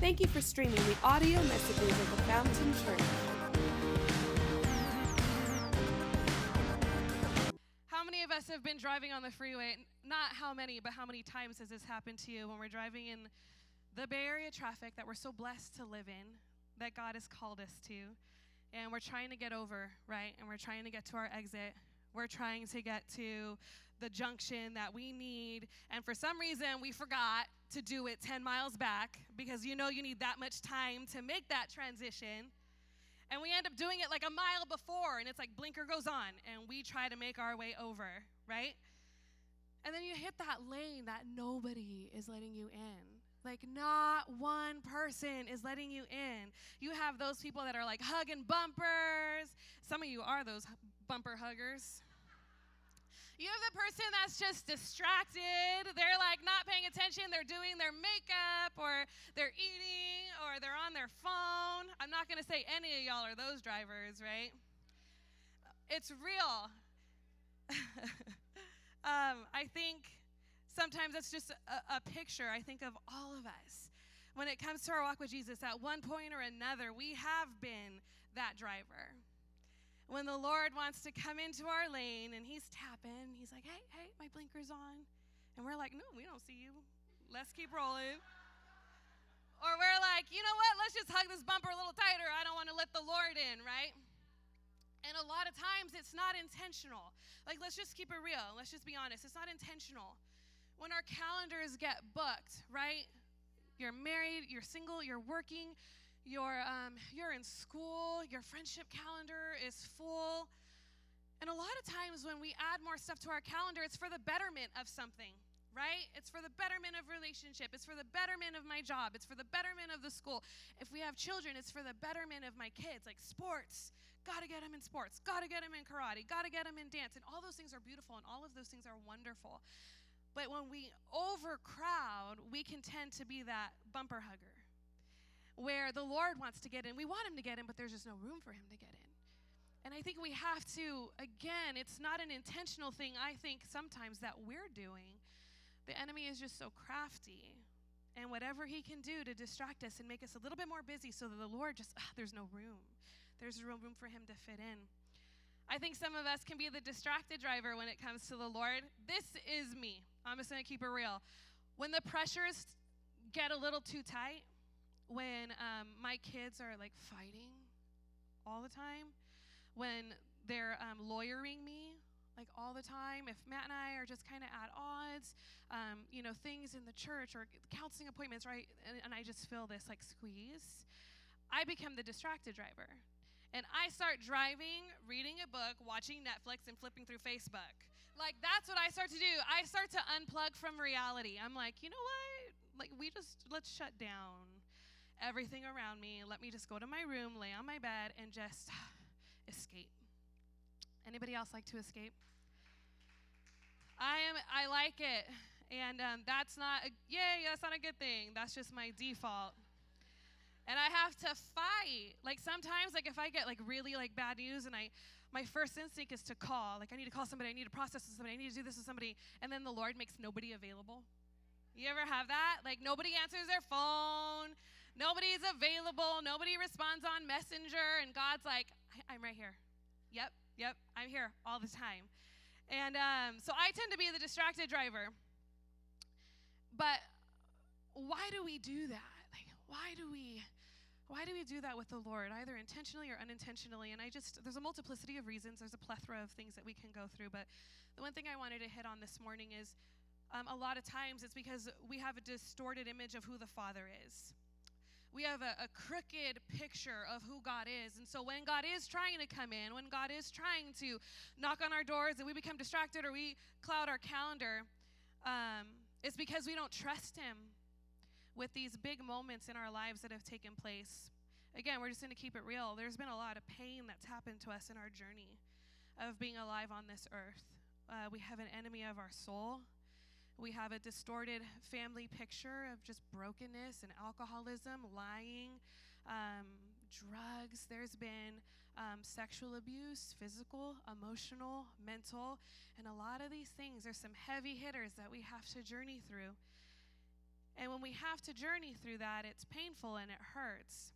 Thank you for streaming the audio messages of the Fountain Church. How many of us have been driving on the freeway? Not how many, but how many times has this happened to you when we're driving in the Bay Area traffic that we're so blessed to live in, that God has called us to, and we're trying to get over, right? And we're trying to get to our exit. We're trying to get to the junction that we need, and for some reason we forgot to do it 10 miles back because you know you need that much time to make that transition. And we end up doing it like a mile before, and it's like blinker goes on, and we try to make our way over, right? And then you hit that lane that nobody is letting you in. Like, not one person is letting you in. You have those people that are like hugging bumpers. Some of you are those bumper huggers. You have the person that's just distracted. They're like not paying attention. They're doing their makeup or they're eating or they're on their phone. I'm not going to say any of y'all are those drivers, right? It's real. um, I think sometimes it's just a, a picture, I think, of all of us. When it comes to our walk with Jesus, at one point or another, we have been that driver when the Lord wants to come into our lane and he's tapping, he's like, hey, hey, my blinker's on. And we're like, no, we don't see you. Let's keep rolling. Or we're like, you know what? Let's just hug this bumper a little tighter. I don't want to let the Lord in, right? And a lot of times it's not intentional. Like, let's just keep it real. Let's just be honest. It's not intentional. When our calendars get booked, right? You're married, you're single, you're working, you're, um, you're in school, your friendship calendar is full. And a lot of times when we add more stuff to our calendar, it's for the betterment of something, right? It's for the betterment of relationship. It's for the betterment of my job. It's for the betterment of the school. If we have children, it's for the betterment of my kids, like sports. Got to get them in sports. Got to get them in karate. Got to get them in dance. And all those things are beautiful and all of those things are wonderful. But when we overcrowd, we can tend to be that bumper hugger where the Lord wants to get in. We want him to get in, but there's just no room for him to get in. And I think we have to, again, it's not an intentional thing, I think sometimes that we're doing. The enemy is just so crafty. And whatever he can do to distract us and make us a little bit more busy so that the Lord just, ah, there's no room. There's no room for him to fit in. I think some of us can be the distracted driver when it comes to the Lord. This is me. I'm just going to keep it real. When the pressures get a little too tight, when um, my kids are like fighting all the time, when they're um, lawyering me like all the time, if Matt and I are just kind of at odds, um, you know, things in the church or counseling appointments, right? And, and I just feel this like squeeze, I become the distracted driver. And I start driving, reading a book, watching Netflix, and flipping through Facebook. Like, that's what I start to do. I start to unplug from reality. I'm like, you know what? Like, we just, let's shut down everything around me. Let me just go to my room, lay on my bed, and just escape. Anybody else like to escape? I am. I like it, and um, that's not. A, yay, that's not a good thing. That's just my default. And I have to fight. Like sometimes, like if I get like really like bad news, and I, my first instinct is to call. Like I need to call somebody. I need to process with somebody. I need to do this with somebody. And then the Lord makes nobody available. You ever have that? Like nobody answers their phone. Nobody's available. Nobody responds on Messenger. And God's like, I'm right here. Yep, yep, I'm here all the time. And um, so I tend to be the distracted driver. But why do we do that? Like, why do we? Why do we do that with the Lord, either intentionally or unintentionally? And I just, there's a multiplicity of reasons. There's a plethora of things that we can go through. But the one thing I wanted to hit on this morning is um, a lot of times it's because we have a distorted image of who the Father is we have a, a, crooked picture of who God is. And so when God is trying to come in, when God is trying to knock on our doors and we become distracted or we cloud our calendar, um, it's because we don't trust Him with these big moments in our lives that have taken place. Again, we're just going to keep it real. There's been a lot of pain that's happened to us in our journey of being alive on this earth. Uh, we have an enemy of our soul we have a distorted family picture of just brokenness and alcoholism, lying, um, drugs. There's been um, sexual abuse, physical, emotional, mental, and a lot of these things are some heavy hitters that we have to journey through. And when we have to journey through that, it's painful and it hurts.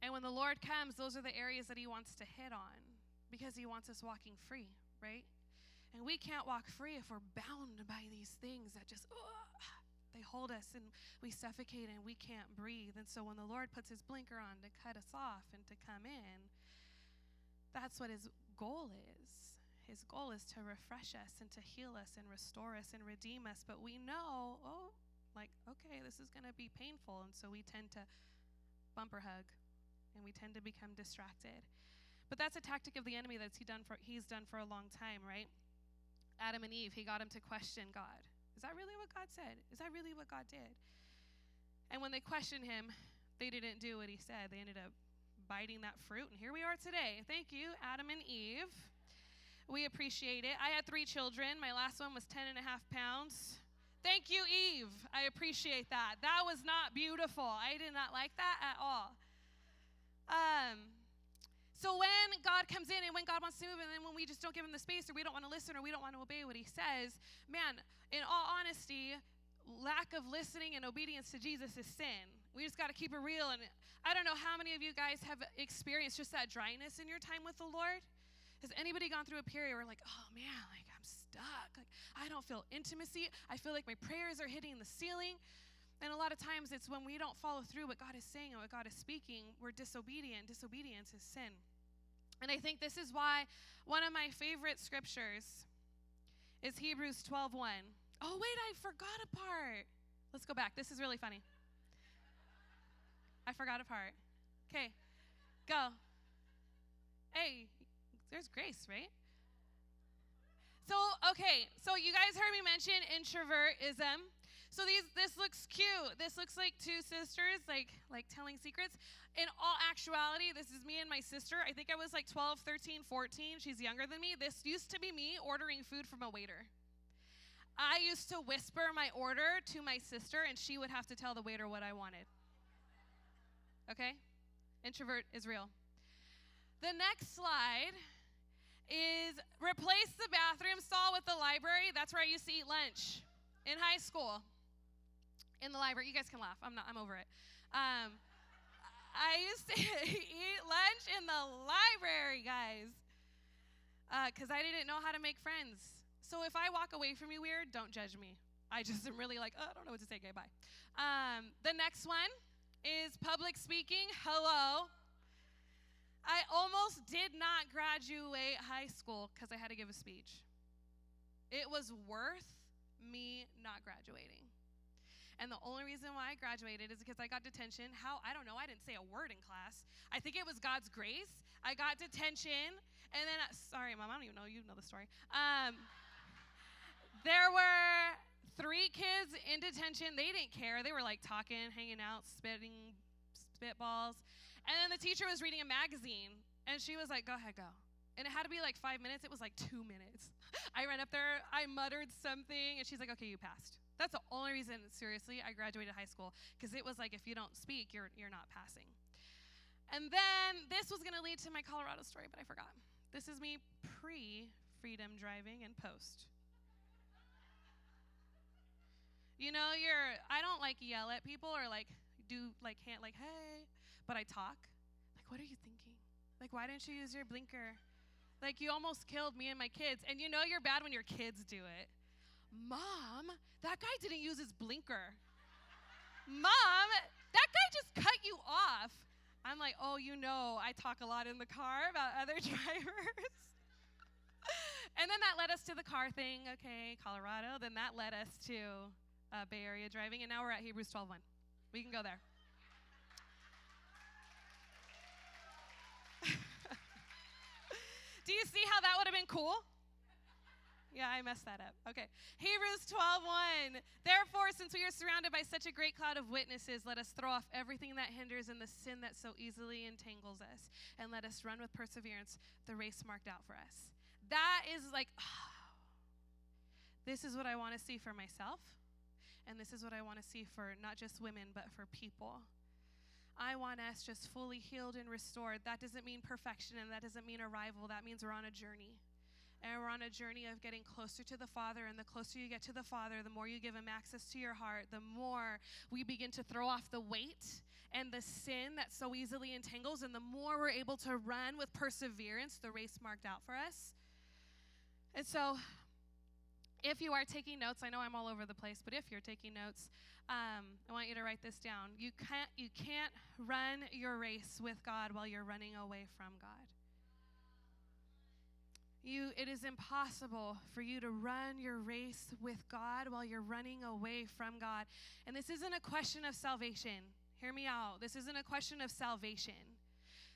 And when the Lord comes, those are the areas that He wants to hit on because He wants us walking free, right? And we can't walk free if we're bound by these things that just, they hold us and we suffocate and we can't breathe. And so when the Lord puts His blinker on to cut us off and to come in, that's what His goal is. His goal is to refresh us and to heal us and restore us and redeem us. But we know, oh, like, okay, this is going to be painful. And so we tend to bumper hug and we tend to become distracted. But that's a tactic of the enemy that he done for, he's done for a long time, right? Adam and Eve, he got him to question God. Is that really what God said? Is that really what God did? And when they questioned him, they didn't do what he said. They ended up biting that fruit, and here we are today. Thank you, Adam and Eve. We appreciate it. I had three children. My last one was 10 and a half pounds. Thank you, Eve. I appreciate that. That was not beautiful. I did not like that at all. Um, so when God comes in and when God wants to move, and then when we just don't give him the space or we don't want to listen or we don't want to obey what he says, man, in all honesty, lack of listening and obedience to Jesus is sin. We just got to keep it real. And I don't know how many of you guys have experienced just that dryness in your time with the Lord. Has anybody gone through a period where like, oh man, like I'm stuck. Like I don't feel intimacy. I feel like my prayers are hitting the ceiling. And a lot of times it's when we don't follow through what God is saying and what God is speaking, we're disobedient. Disobedience is sin. And I think this is why one of my favorite scriptures is Hebrews 12:1. Oh, wait, I forgot a part. Let's go back. This is really funny. I forgot a part. Okay. Go. Hey, there's grace, right? So, okay, so you guys heard me mention introvertism. So these this looks cute. This looks like two sisters like like telling secrets. In all actuality, this is me and my sister. I think I was like 12, 13, 14. She's younger than me. This used to be me ordering food from a waiter. I used to whisper my order to my sister and she would have to tell the waiter what I wanted. Okay? Introvert is real. The next slide is replace the bathroom stall with the library. That's where I used to eat lunch in high school. In the library. You guys can laugh. I'm not, I'm over it. Um, I used to eat lunch in the library, guys, because uh, I didn't know how to make friends. So if I walk away from you weird, don't judge me. I just am really like, oh, I don't know what to say. Okay. Um, the next one is public speaking. Hello. I almost did not graduate high school because I had to give a speech. It was worth me not graduating. And the only reason why I graduated is because I got detention. How? I don't know. I didn't say a word in class. I think it was God's grace. I got detention. And then, sorry, mom, I don't even know. You know the story. Um, there were three kids in detention. They didn't care. They were like talking, hanging out, spitting spitballs. And then the teacher was reading a magazine, and she was like, Go ahead, go. And it had to be like five minutes. It was like two minutes. I ran up there, I muttered something, and she's like, Okay, you passed. That's the only reason, seriously, I graduated high school, because it was like, if you don't speak, you're, you're not passing. And then this was going to lead to my Colorado story, but I forgot. This is me pre freedom driving and post. You know, you're, I don't like yell at people or like do like hand, like, hey, but I talk. Like, what are you thinking? Like, why didn't you use your blinker? Like, you almost killed me and my kids. And you know you're bad when your kids do it. Mom, that guy didn't use his blinker. Mom, that guy just cut you off. I'm like, oh, you know, I talk a lot in the car about other drivers. and then that led us to the car thing, okay, Colorado. Then that led us to uh, Bay Area driving, and now we're at Hebrews 12:1. We can go there. Do you see how that would have been cool? Yeah, I messed that up. Okay. Hebrews 12:1. Therefore, since we are surrounded by such a great cloud of witnesses, let us throw off everything that hinders and the sin that so easily entangles us, and let us run with perseverance the race marked out for us. That is like oh, this is what I want to see for myself, and this is what I want to see for not just women, but for people. I want us just fully healed and restored. That doesn't mean perfection and that doesn't mean arrival. That means we're on a journey. And we're on a journey of getting closer to the Father. And the closer you get to the Father, the more you give Him access to your heart, the more we begin to throw off the weight and the sin that so easily entangles, and the more we're able to run with perseverance the race marked out for us. And so, if you are taking notes, I know I'm all over the place, but if you're taking notes, um, I want you to write this down. You can't, you can't run your race with God while you're running away from God. You, it is impossible for you to run your race with God while you're running away from God. And this isn't a question of salvation. Hear me out. This isn't a question of salvation.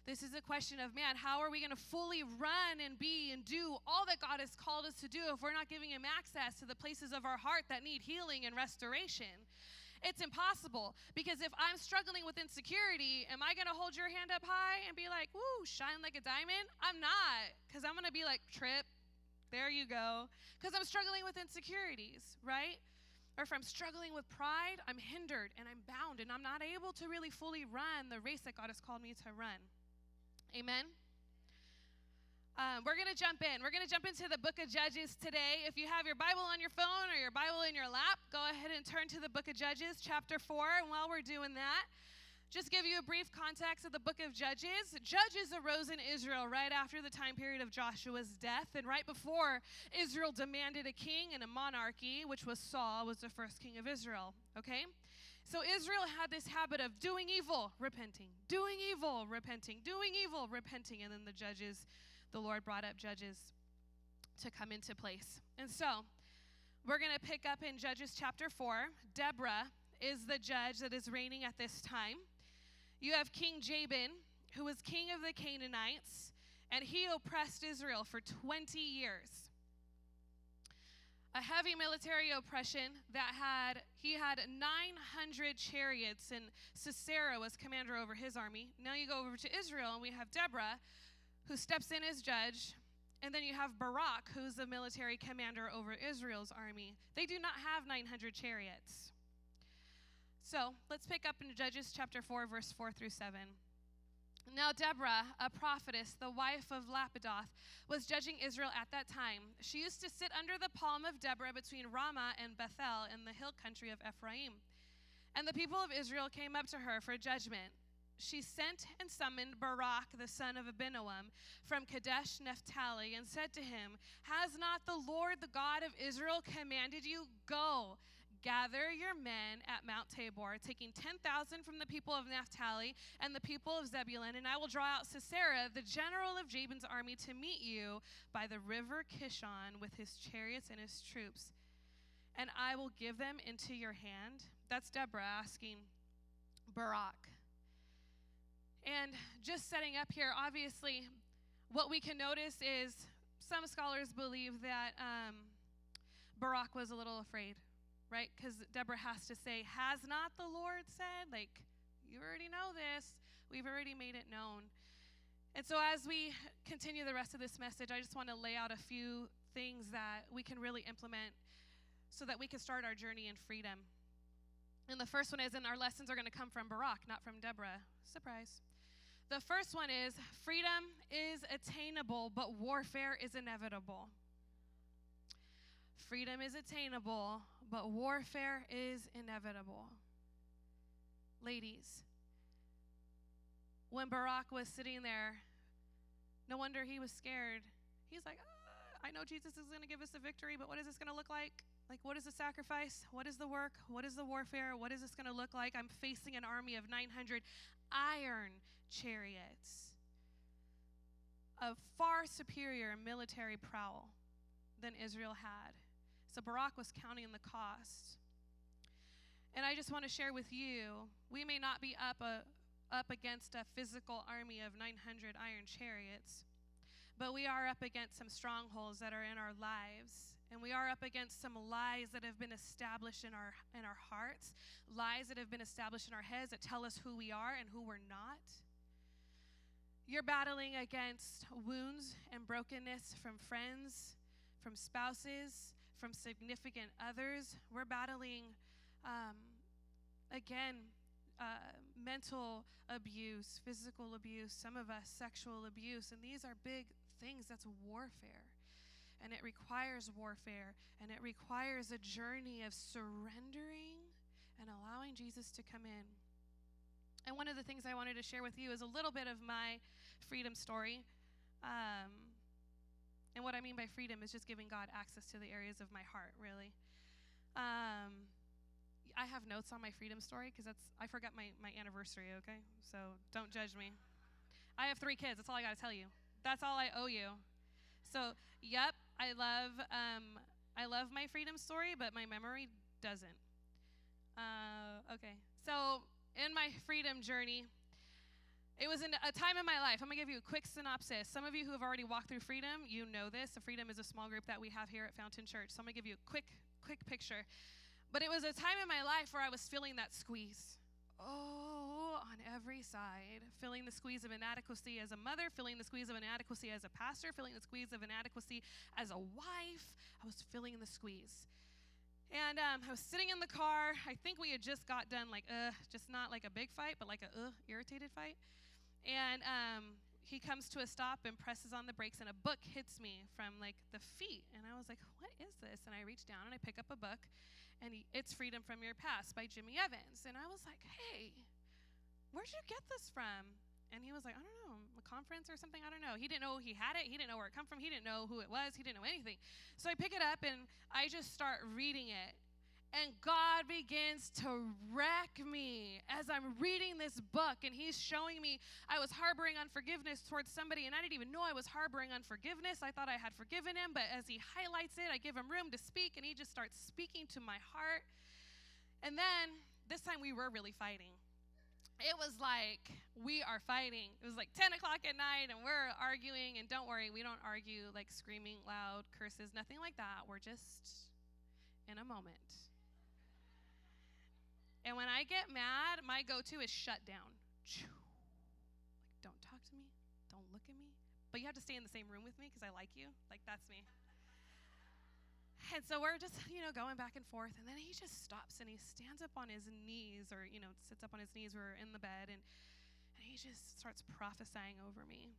This is a question of, man, how are we going to fully run and be and do all that God has called us to do if we're not giving Him access to the places of our heart that need healing and restoration? It's impossible because if I'm struggling with insecurity, am I going to hold your hand up high and be like, woo, shine like a diamond? I'm not because I'm going to be like, trip, there you go. Because I'm struggling with insecurities, right? Or if I'm struggling with pride, I'm hindered and I'm bound and I'm not able to really fully run the race that God has called me to run. Amen. Um, we're going to jump in. We're going to jump into the book of Judges today. If you have your Bible on your phone or your Bible in your lap, go ahead and turn to the book of Judges, chapter 4. And while we're doing that, just give you a brief context of the book of Judges. Judges arose in Israel right after the time period of Joshua's death and right before Israel demanded a king and a monarchy, which was Saul, was the first king of Israel. Okay? So Israel had this habit of doing evil, repenting, doing evil, repenting, doing evil, repenting, and then the judges the Lord brought up judges to come into place. And so, we're going to pick up in Judges chapter 4. Deborah is the judge that is reigning at this time. You have King Jabin, who was king of the Canaanites, and he oppressed Israel for 20 years. A heavy military oppression that had, he had 900 chariots, and Sisera was commander over his army. Now you go over to Israel, and we have Deborah, who steps in as judge. And then you have Barak, who's the military commander over Israel's army. They do not have 900 chariots. So let's pick up in Judges chapter 4, verse 4 through 7. Now, Deborah, a prophetess, the wife of Lapidoth, was judging Israel at that time. She used to sit under the palm of Deborah between Ramah and Bethel in the hill country of Ephraim. And the people of Israel came up to her for judgment she sent and summoned Barak the son of Abinoam from Kadesh Naphtali and said to him, Has not the Lord, the God of Israel, commanded you? Go, gather your men at Mount Tabor, taking 10,000 from the people of Naphtali and the people of Zebulun, and I will draw out Sisera, the general of Jabin's army, to meet you by the river Kishon with his chariots and his troops. And I will give them into your hand. That's Deborah asking Barak and just setting up here, obviously, what we can notice is some scholars believe that um, Barak was a little afraid, right? Because Deborah has to say, Has not the Lord said? Like, you already know this. We've already made it known. And so, as we continue the rest of this message, I just want to lay out a few things that we can really implement so that we can start our journey in freedom. And the first one is, and our lessons are going to come from Barak, not from Deborah. Surprise. The first one is freedom is attainable, but warfare is inevitable. Freedom is attainable, but warfare is inevitable. Ladies, when Barak was sitting there, no wonder he was scared. He's like, ah, I know Jesus is going to give us a victory, but what is this going to look like? Like, what is the sacrifice? What is the work? What is the warfare? What is this going to look like? I'm facing an army of 900 iron chariots of far superior military prowl than Israel had. So Barak was counting the cost. And I just want to share with you, we may not be up a, up against a physical army of 900 iron chariots, but we are up against some strongholds that are in our lives and we are up against some lies that have been established in our in our hearts lies that have been established in our heads that tell us who we are and who we're not. You're battling against wounds and brokenness from friends from spouses from significant others. We're battling um, again uh, mental abuse physical abuse some of us sexual abuse and these are big things that's warfare and it requires warfare and it requires a journey of surrendering and allowing Jesus to come in. And one of the things I wanted to share with you is a little bit of my freedom story. Um, and what I mean by freedom is just giving God access to the areas of my heart, really. Um, I have notes on my freedom story because that's I forgot my, my anniversary, okay? So don't judge me. I have three kids. That's all I got to tell you. That's all I owe you. So, yep, I love um, I love my freedom story, but my memory doesn't. Uh, okay. So, in my freedom journey, it was in a time in my life. I'm to give you a quick synopsis. Some of you who have already walked through freedom, you know this. The freedom is a small group that we have here at Fountain Church. So I'm to give you a quick quick picture. But it was a time in my life where I was feeling that squeeze. Oh, on every side. Feeling the squeeze of inadequacy as a mother, feeling the squeeze of inadequacy as a pastor, feeling the squeeze of inadequacy as a wife. I was feeling the squeeze. And um, I was sitting in the car. I think we had just got done, like, uh, just not like a big fight, but like a uh, irritated fight. And um, he comes to a stop and presses on the brakes, and a book hits me from like the feet. And I was like, what is this? And I reach down and I pick up a book, and he, it's Freedom from Your Past by Jimmy Evans. And I was like, hey, where'd you get this from? And he was like, I don't know, a conference or something. I don't know. He didn't know he had it. He didn't know where it come from. He didn't know who it was. He didn't know anything. So I pick it up and I just start reading it. And God begins to wreck me as I'm reading this book. And He's showing me I was harboring unforgiveness towards somebody, and I didn't even know I was harboring unforgiveness. I thought I had forgiven him, but as He highlights it, I give him room to speak, and He just starts speaking to my heart. And then this time we were really fighting. It was like we are fighting. It was like 10 o'clock at night, and we're arguing. And don't worry, we don't argue like screaming loud curses, nothing like that. We're just in a moment. And when I get mad, my go to is shut down. Like, don't talk to me. Don't look at me. But you have to stay in the same room with me because I like you. Like, that's me. And so we're just, you know, going back and forth. And then he just stops and he stands up on his knees or, you know, sits up on his knees. We're in the bed and, and he just starts prophesying over me.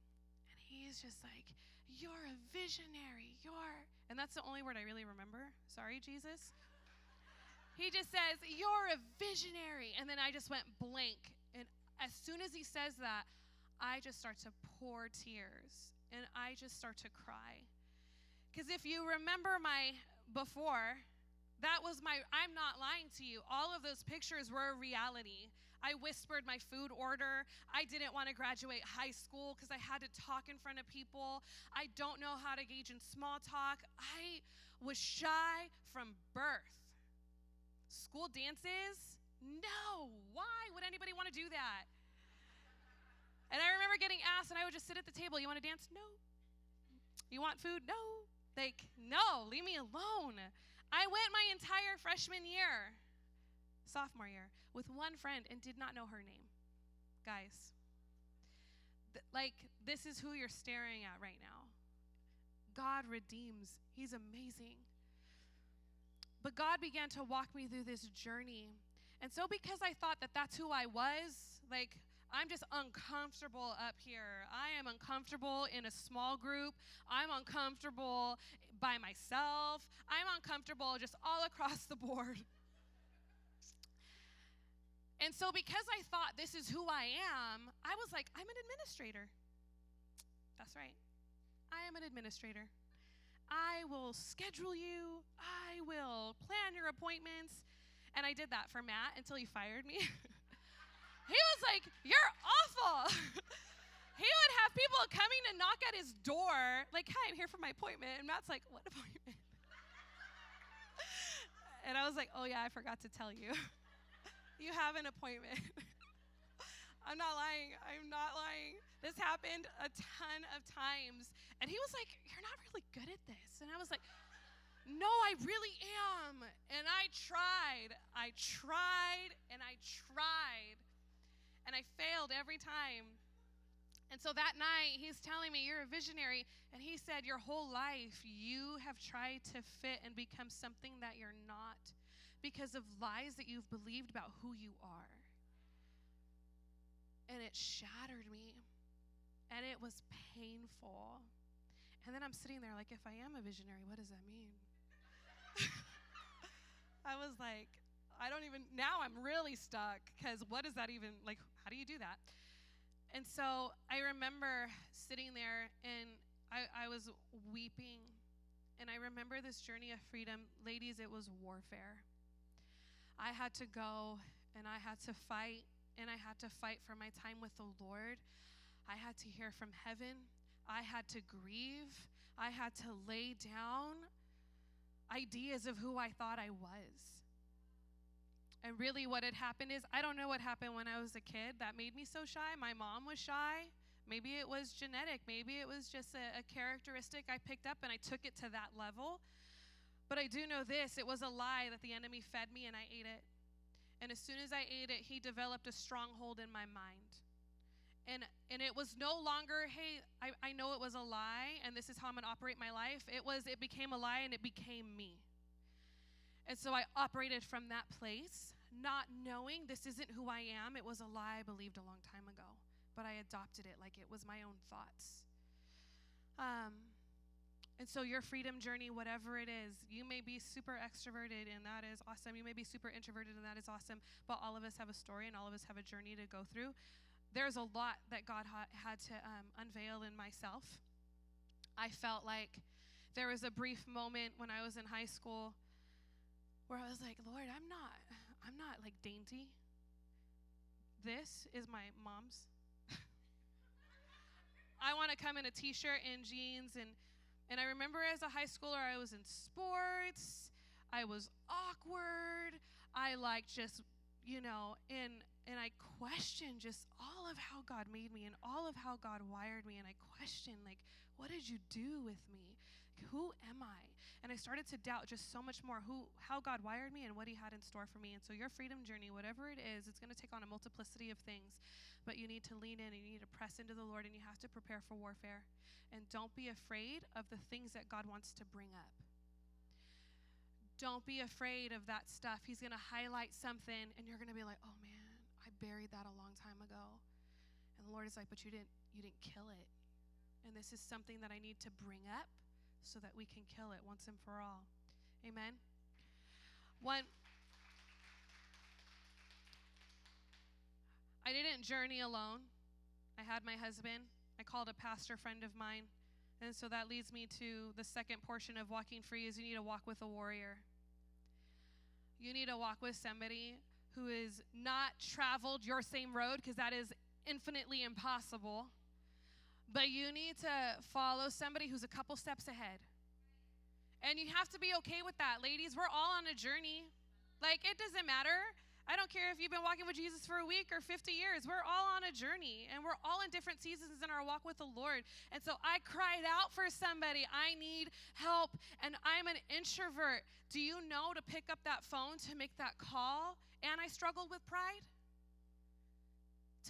And he's just like, You're a visionary. You're. And that's the only word I really remember. Sorry, Jesus. He just says, You're a visionary. And then I just went blank. And as soon as he says that, I just start to pour tears and I just start to cry. Because if you remember my before, that was my, I'm not lying to you. All of those pictures were a reality. I whispered my food order. I didn't want to graduate high school because I had to talk in front of people. I don't know how to engage in small talk. I was shy from birth. School dances? No. Why would anybody want to do that? And I remember getting asked, and I would just sit at the table. You want to dance? No. You want food? No. Like, no, leave me alone. I went my entire freshman year, sophomore year, with one friend and did not know her name. Guys, th- like, this is who you're staring at right now. God redeems, He's amazing. But God began to walk me through this journey. And so, because I thought that that's who I was, like, I'm just uncomfortable up here. I am uncomfortable in a small group. I'm uncomfortable by myself. I'm uncomfortable just all across the board. And so, because I thought this is who I am, I was like, I'm an administrator. That's right. I am an administrator. I will schedule you, I will plan your appointments. And I did that for Matt until he fired me. he was like, You're awful. he would have people coming to knock at his door, like, Hi, I'm here for my appointment. And Matt's like, What appointment? and I was like, Oh, yeah, I forgot to tell you. you have an appointment. I'm not lying. I'm not lying. This happened a ton of times. And he was like, You're not really good at this. And I was like, No, I really am. And I tried. I tried and I tried. And I failed every time. And so that night, he's telling me, You're a visionary. And he said, Your whole life, you have tried to fit and become something that you're not because of lies that you've believed about who you are and it shattered me and it was painful And then I'm sitting there like, if I am a visionary, what does that mean? I was like, I don't even, now I'm really stuck because what does that even, like, how do you do that? And so I remember sitting there and I, I was weeping. And I remember this journey of freedom. Ladies, it was warfare. I had to go and I had to fight and I had to fight for my time with the Lord. I had to hear from heaven. I had to grieve. I had to lay down ideas of who I thought I was. And really, what had happened is I don't know what happened when I was a kid that made me so shy. My mom was shy. Maybe it was genetic. Maybe it was just a, a, characteristic I picked up and I took it to that level. But I do know this it was a lie that the enemy fed me and I ate it. And as soon as I ate it, he developed a stronghold in my mind. And, and it was no longer, hey, I, I know it was a lie and this is how I'm gonna operate my life. It was, it became a lie and it became me. And so I operated from that place not knowing this isn't who I am. It was a lie I believed a long time ago, but I adopted it like it was my own thoughts. Um, and so, your freedom journey, whatever it is, you may be super extroverted, and that is awesome. You may be super introverted, and that is awesome. But all of us have a story, and all of us have a journey to go through. There's a lot that God ha- had to um, unveil in myself. I felt like there was a brief moment when I was in high school where I was like, Lord, I'm not, I'm not like dainty. This is my mom's. I want to come in a t-shirt and jeans and and I remember as a high schooler I was in sports. I was awkward. I like just, you know, and and I questioned just all of how God made me and all of how God wired me and I questioned like what did you do with me? Who am I? And I started to doubt just so much more who how God wired me and what he had in store for me. And so your freedom journey, whatever it is, it's going to take on a multiplicity of things. But you need to lean in and you need to press into the Lord and you have to prepare for warfare. And don't be afraid of the things that God wants to bring up. Don't be afraid of that stuff. He's going to highlight something and you're going to be like, "Oh man, I buried that a long time ago." And the Lord is like, "But you didn't you didn't kill it." And this is something that I need to bring up so that we can kill it once and for all. Amen. One I didn't journey alone. I had my husband. I called a pastor friend of mine. And so that leads me to the second portion of walking free is you need to walk with a warrior. You need to walk with somebody who has not traveled your same road because that is infinitely impossible but you need to follow somebody who's a couple steps ahead. And you have to be okay with that, ladies. We're all on a journey. Like, it doesn't matter. I don't care if you've been walking with Jesus for a week or 50 years. We're all on a journey and we're all in different seasons in our walk with the Lord. And so I cried out for somebody. I need help and I'm an introvert. Do you know to pick up that phone to make that call? And I struggled with pride.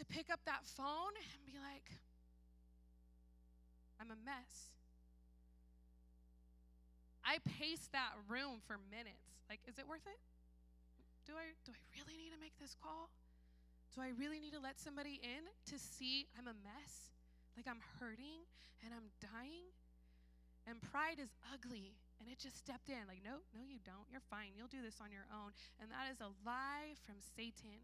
To pick up that phone and be like, I'm a mess. I paced that room for minutes. Like, is it worth it? Do I do I really need to make this call? Do I really need to let somebody in to see I'm a mess? Like I'm hurting and I'm dying? And pride is ugly. And it just stepped in. Like, no, no, you don't. You're fine. You'll do this on your own. And that is a lie from Satan.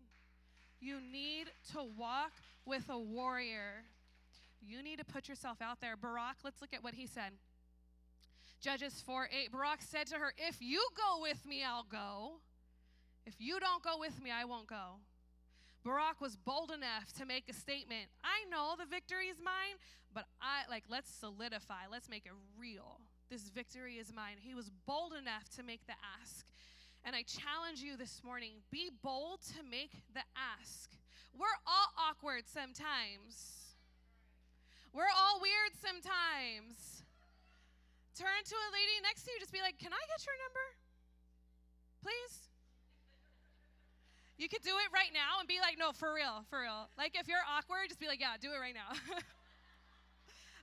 You need to walk with a warrior. You need to put yourself out there. Barak, let's look at what he said. Judges 4 8. Barak said to her, If you go with me, I'll go. If you don't go with me, I won't go. Barak was bold enough to make a statement. I know the victory is mine, but I like let's solidify, let's make it real. This victory is mine. He was bold enough to make the ask. And I challenge you this morning be bold to make the ask. We're all awkward sometimes. We're all weird sometimes. Turn to a lady next to you, just be like, Can I get your number? Please? You could do it right now and be like, No, for real, for real. Like, if you're awkward, just be like, Yeah, do it right now.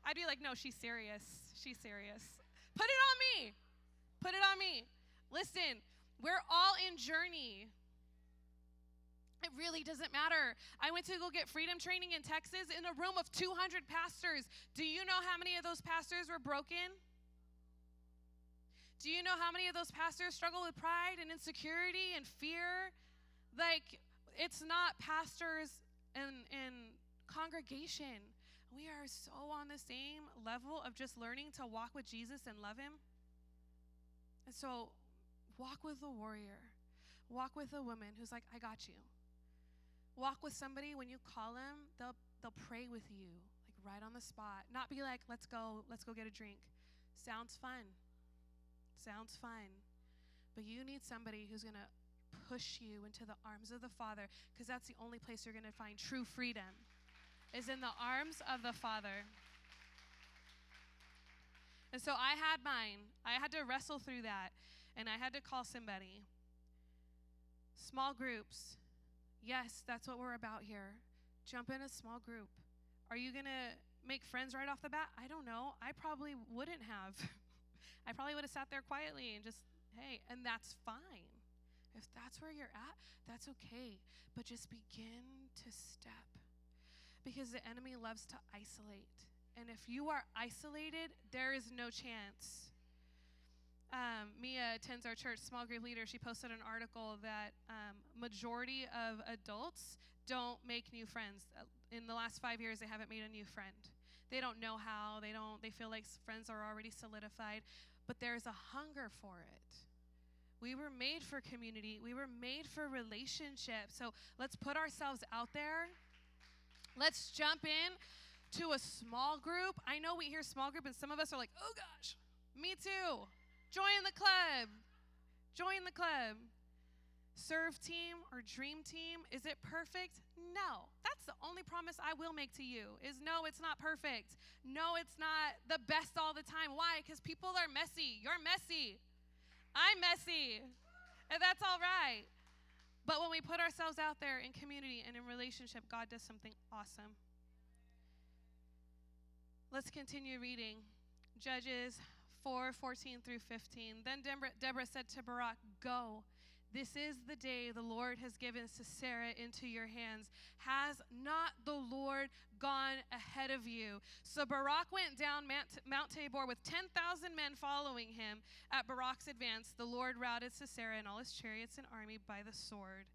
I'd be like, No, she's serious. She's serious. Put it on me. Put it on me. Listen, we're all in journey. It really doesn't matter. I went to go get freedom training in Texas in a room of 200 pastors. Do you know how many of those pastors were broken? Do you know how many of those pastors struggle with pride and insecurity and fear? Like, it's not pastors and, and congregation. We are so on the same level of just learning to walk with Jesus and love Him. And so, walk with a warrior. Walk with a woman who's like, I got you. Walk with somebody when you call them, they'll they'll pray with you, like right on the spot. Not be like, let's go, let's go get a drink. Sounds fun. Sounds fun. But you need somebody who's gonna push you into the arms of the Father, because that's the only place you're gonna find true freedom, is in the arms of the Father. And so I had mine. I had to wrestle through that, and I had to call somebody. Small groups. Yes, that's what we're about here. Jump in a small group. Are you going to make friends right off the bat? I don't know. I probably wouldn't have. I probably would have sat there quietly and just, hey, and that's fine. If that's where you're at, that's okay. But just begin to step because the enemy loves to isolate. And if you are isolated, there is no chance um, Mia attends our church small group leader. She posted an article that um, majority of adults don't make new friends. Uh, in the last five years, they haven't made a new friend. They don't know how. They don't. They feel like friends are already solidified, but there's a hunger for it. We were made for community. We were made for relationship. So let's put ourselves out there. Let's jump in to a small group. I know we hear small group, and some of us are like, "Oh gosh, me too." Join the club. Join the club. Serve team or dream team, is it perfect? No. That's the only promise I will make to you is no, it's not perfect. No, it's not the best all the time. Why? Because people are messy. You're messy. I'm messy. And that's all right. But when we put ourselves out there in community and in relationship, God does something awesome. Let's continue reading. Judges 4 14 through 15. Then Deborah, Deborah said to Barak, Go. This is the day the Lord has given Sisera into your hands. Has not the Lord gone ahead of you? So Barak went down Mount Tabor with 10,000 men following him. At Barak's advance, the Lord routed Sisera and all his chariots and army by the sword.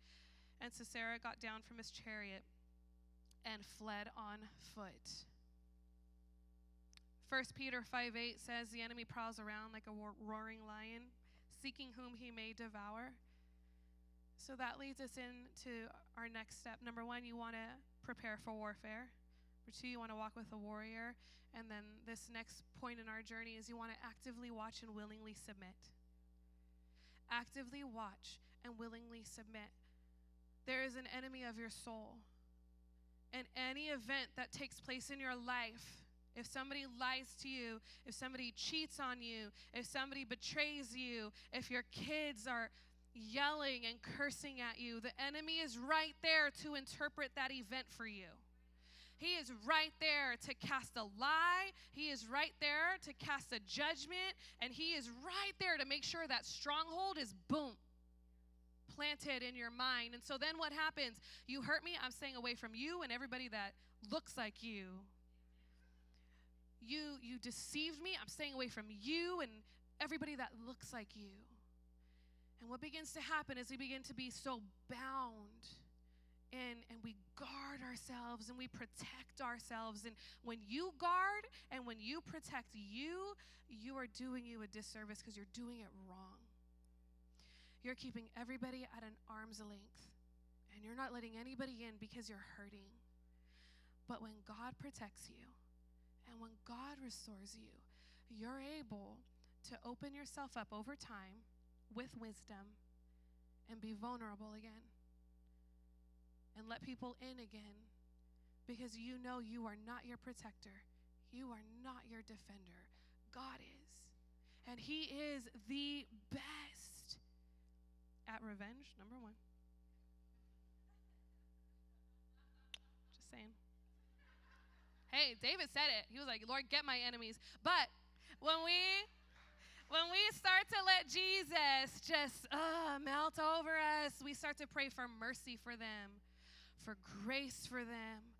And Sisera got down from his chariot and fled on foot. 1 Peter 5 8 says, The enemy prowls around like a roaring lion, seeking whom he may devour. So that leads us into our next step. Number one, you want to prepare for warfare. Number two, you want to walk with a warrior. And then this next point in our journey is you want to actively watch and willingly submit. Actively watch and willingly submit. There is an enemy of your soul. And any event that takes place in your life if somebody lies to you, if somebody cheats on you, if somebody betrays you, if your kids are yelling and cursing at you, the enemy is right there to interpret that event for you. He is right there to cast a lie. He is right there to cast a judgment. And He is right there to make sure that stronghold is boom, planted in your mind. And so then what happens? You hurt me, I'm staying away from you and everybody that looks like you you you deceived me. I'm staying away from you and everybody that looks like you. And what begins to happen is we begin to be so bound and and we guard ourselves and we protect ourselves. And when you guard and when you protect you you are doing you a disservice because you're doing it wrong. You're keeping everybody at an arm's length and you're not letting anybody in because you're hurting. But when god protects you and when God restores you, you're able to open yourself up over time with wisdom and be vulnerable again and let people in again because you know you are not your protector, you are not your defender. God is. And He is the best at revenge, number one. Hey, David said it. He was like, Lord, get my enemies. But when we when we start to let Jesus just uh, melt over us, we start to pray for mercy for them, for grace for them.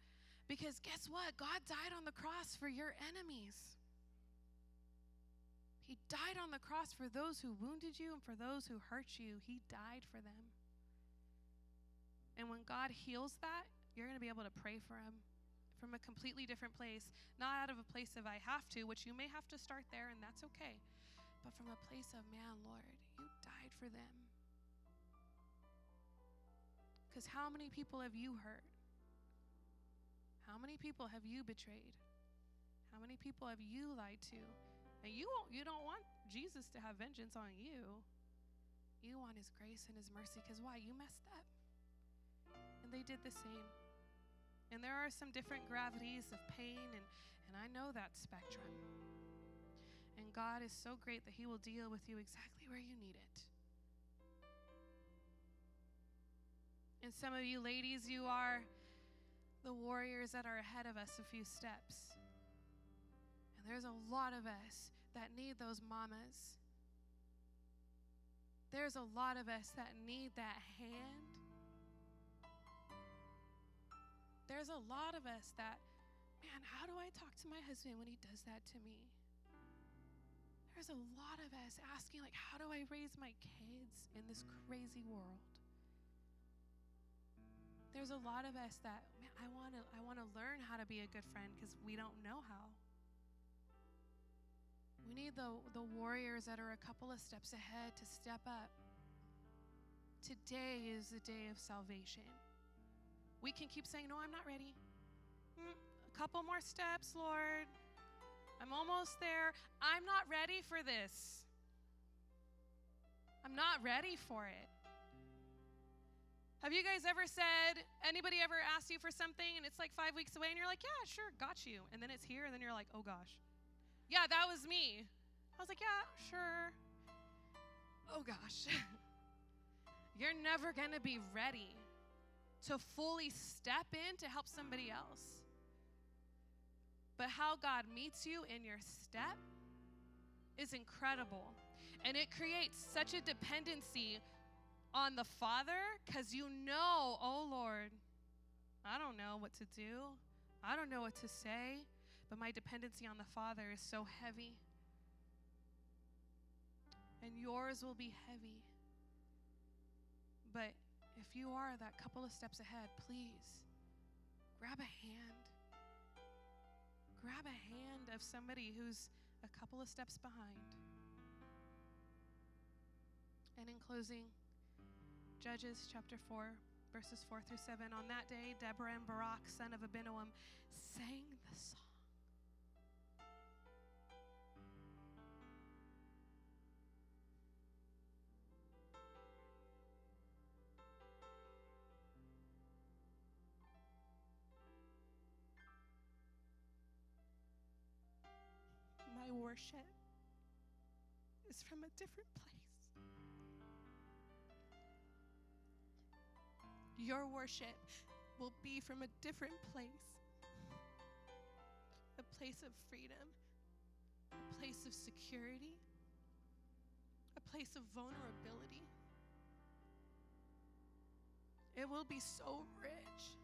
Because guess what? God died on the cross for your enemies. He died on the cross for those who wounded you and for those who hurt you. He died for them. And when God heals that, you're going to be able to pray for them from a completely different place, not out of a place of I have to, which you may have to start there, and that's okay, but from a place of, man, Lord, you died for them. Because how many people have you hurt? How many people have you betrayed? How many people have you lied to? And you you don't want Jesus to have vengeance on you. You want his grace and his mercy because why? You messed up. And they did the same. And there are some different gravities of pain, and, and I know that spectrum. And God is so great that He will deal with you exactly where you need it. And some of you ladies, you are the warriors that are ahead of us a few steps. And there's a lot of us that need those mamas. There's a lot of us that need that hand. There's a lot of us that, man, how do I talk to my husband when he does that to me? There's a lot of us asking, like, how do I raise my kids in this crazy world? There's a lot of us that, man, I want to I want to learn how to be a good friend because we don't know how. We need the, the warriors that are a couple of steps ahead to step up. Today is the day of salvation. We can keep saying, No, I'm not ready. Mm, a couple more steps, Lord. I'm almost there. I'm not ready for this. I'm not ready for it. Have you guys ever said, anybody ever asked you for something and it's like five weeks away and you're like, yeah, sure, got you. And then it's here and then you're like, oh gosh. Yeah, that was me. I was like, yeah, sure. Oh gosh. You're never going to be ready to fully step in to help somebody else. But how God meets you in your step is incredible. And it creates such a dependency on the Father because you know, oh Lord, I don't know what to do. I don't know what to say but my dependency on the Father is so heavy. And yours will be heavy. But if you are that couple of steps ahead, please grab a hand. Grab a hand of somebody who's a couple of steps behind. And in closing, Judges chapter 4, verses 4 through 7. On that day, Deborah and Barak, son of Abinoam, sang the song. Worship is from a different place. Your worship will be from a different place a place of freedom, a place of security, a place of vulnerability. It will be so rich.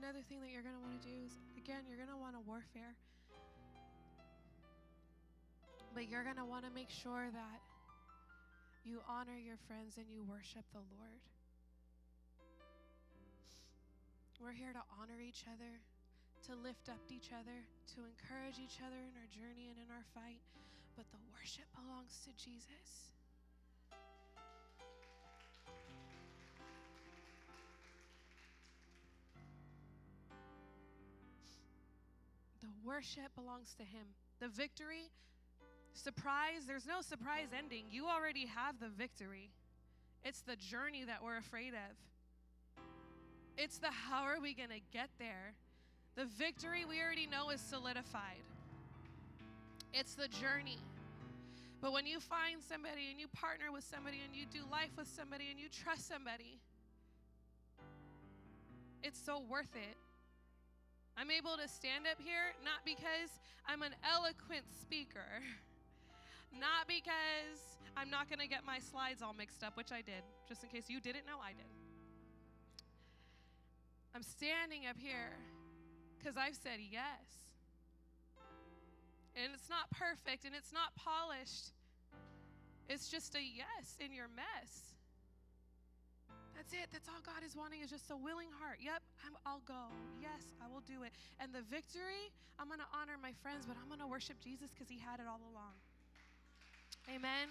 Another thing that you're going to want to do is, again, you're going to want to warfare. But you're going to want to make sure that you honor your friends and you worship the Lord. We're here to honor each other, to lift up each other, to encourage each other in our journey and in our fight. But the worship belongs to Jesus. Worship belongs to Him. The victory, surprise, there's no surprise ending. You already have the victory. It's the journey that we're afraid of. It's the how are we going to get there? The victory we already know is solidified. It's the journey. But when you find somebody and you partner with somebody and you do life with somebody and you trust somebody, it's so worth it. I'm able to stand up here not because I'm an eloquent speaker, not because I'm not going to get my slides all mixed up, which I did, just in case you didn't know I did. I'm standing up here because I've said yes. And it's not perfect and it's not polished. It's just a yes in your mess. That's it. That's all God is wanting is just a willing heart. Yep, i will go. Yes, I will do it. And the victory, I'm going to honor my friends, but I'm going to worship Jesus because he had it all along. Amen.